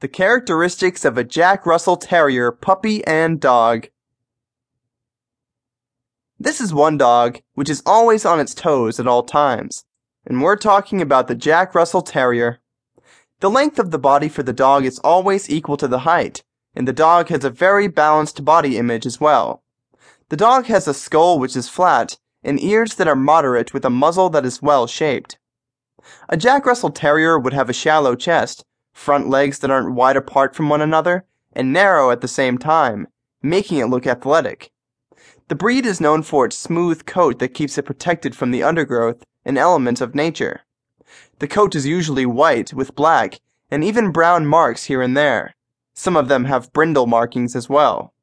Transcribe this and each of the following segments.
The characteristics of a Jack Russell Terrier puppy and dog. This is one dog which is always on its toes at all times, and we're talking about the Jack Russell Terrier. The length of the body for the dog is always equal to the height, and the dog has a very balanced body image as well. The dog has a skull which is flat and ears that are moderate with a muzzle that is well shaped. A Jack Russell Terrier would have a shallow chest front legs that aren't wide apart from one another, and narrow at the same time, making it look athletic. The breed is known for its smooth coat that keeps it protected from the undergrowth and elements of nature. The coat is usually white with black and even brown marks here and there. Some of them have brindle markings as well.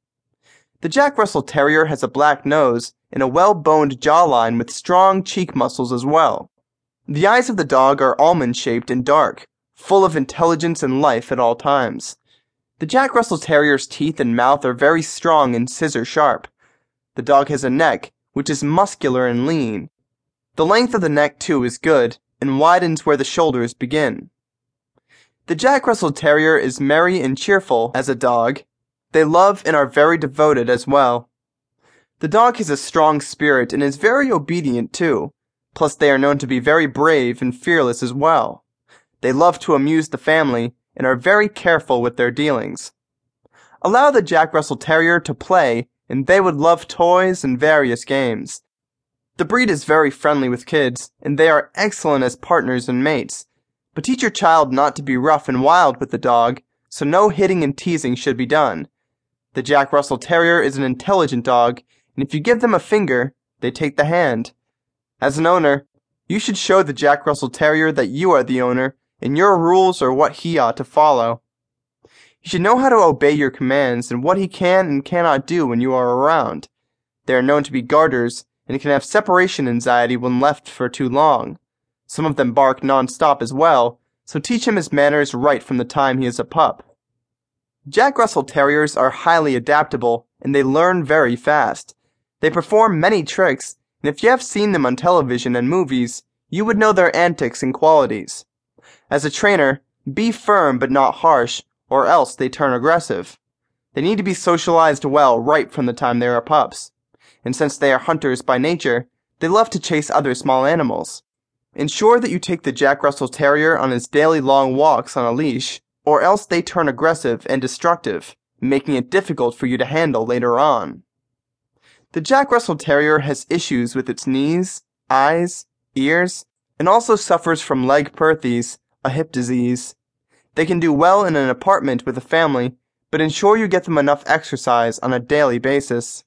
The Jack Russell Terrier has a black nose and a well boned jawline with strong cheek muscles as well. The eyes of the dog are almond shaped and dark, full of intelligence and life at all times. The Jack Russell Terrier's teeth and mouth are very strong and scissor sharp. The dog has a neck which is muscular and lean. The length of the neck, too, is good and widens where the shoulders begin. The Jack Russell Terrier is merry and cheerful as a dog. They love and are very devoted as well. The dog has a strong spirit and is very obedient too. Plus, they are known to be very brave and fearless as well. They love to amuse the family and are very careful with their dealings. Allow the Jack Russell Terrier to play and they would love toys and various games. The breed is very friendly with kids and they are excellent as partners and mates. But teach your child not to be rough and wild with the dog, so no hitting and teasing should be done. The Jack Russell Terrier is an intelligent dog, and if you give them a finger, they take the hand. As an owner, you should show the Jack Russell Terrier that you are the owner and your rules are what he ought to follow. He should know how to obey your commands and what he can and cannot do when you are around. They are known to be guarders and can have separation anxiety when left for too long. Some of them bark non-stop as well, so teach him his manners right from the time he is a pup. Jack Russell Terriers are highly adaptable and they learn very fast. They perform many tricks, and if you have seen them on television and movies, you would know their antics and qualities. As a trainer, be firm but not harsh, or else they turn aggressive. They need to be socialized well right from the time they are pups. And since they are hunters by nature, they love to chase other small animals. Ensure that you take the Jack Russell Terrier on his daily long walks on a leash, or else they turn aggressive and destructive, making it difficult for you to handle later on. The Jack Russell Terrier has issues with its knees, eyes, ears, and also suffers from Legg-Perthes, a hip disease. They can do well in an apartment with a family, but ensure you get them enough exercise on a daily basis.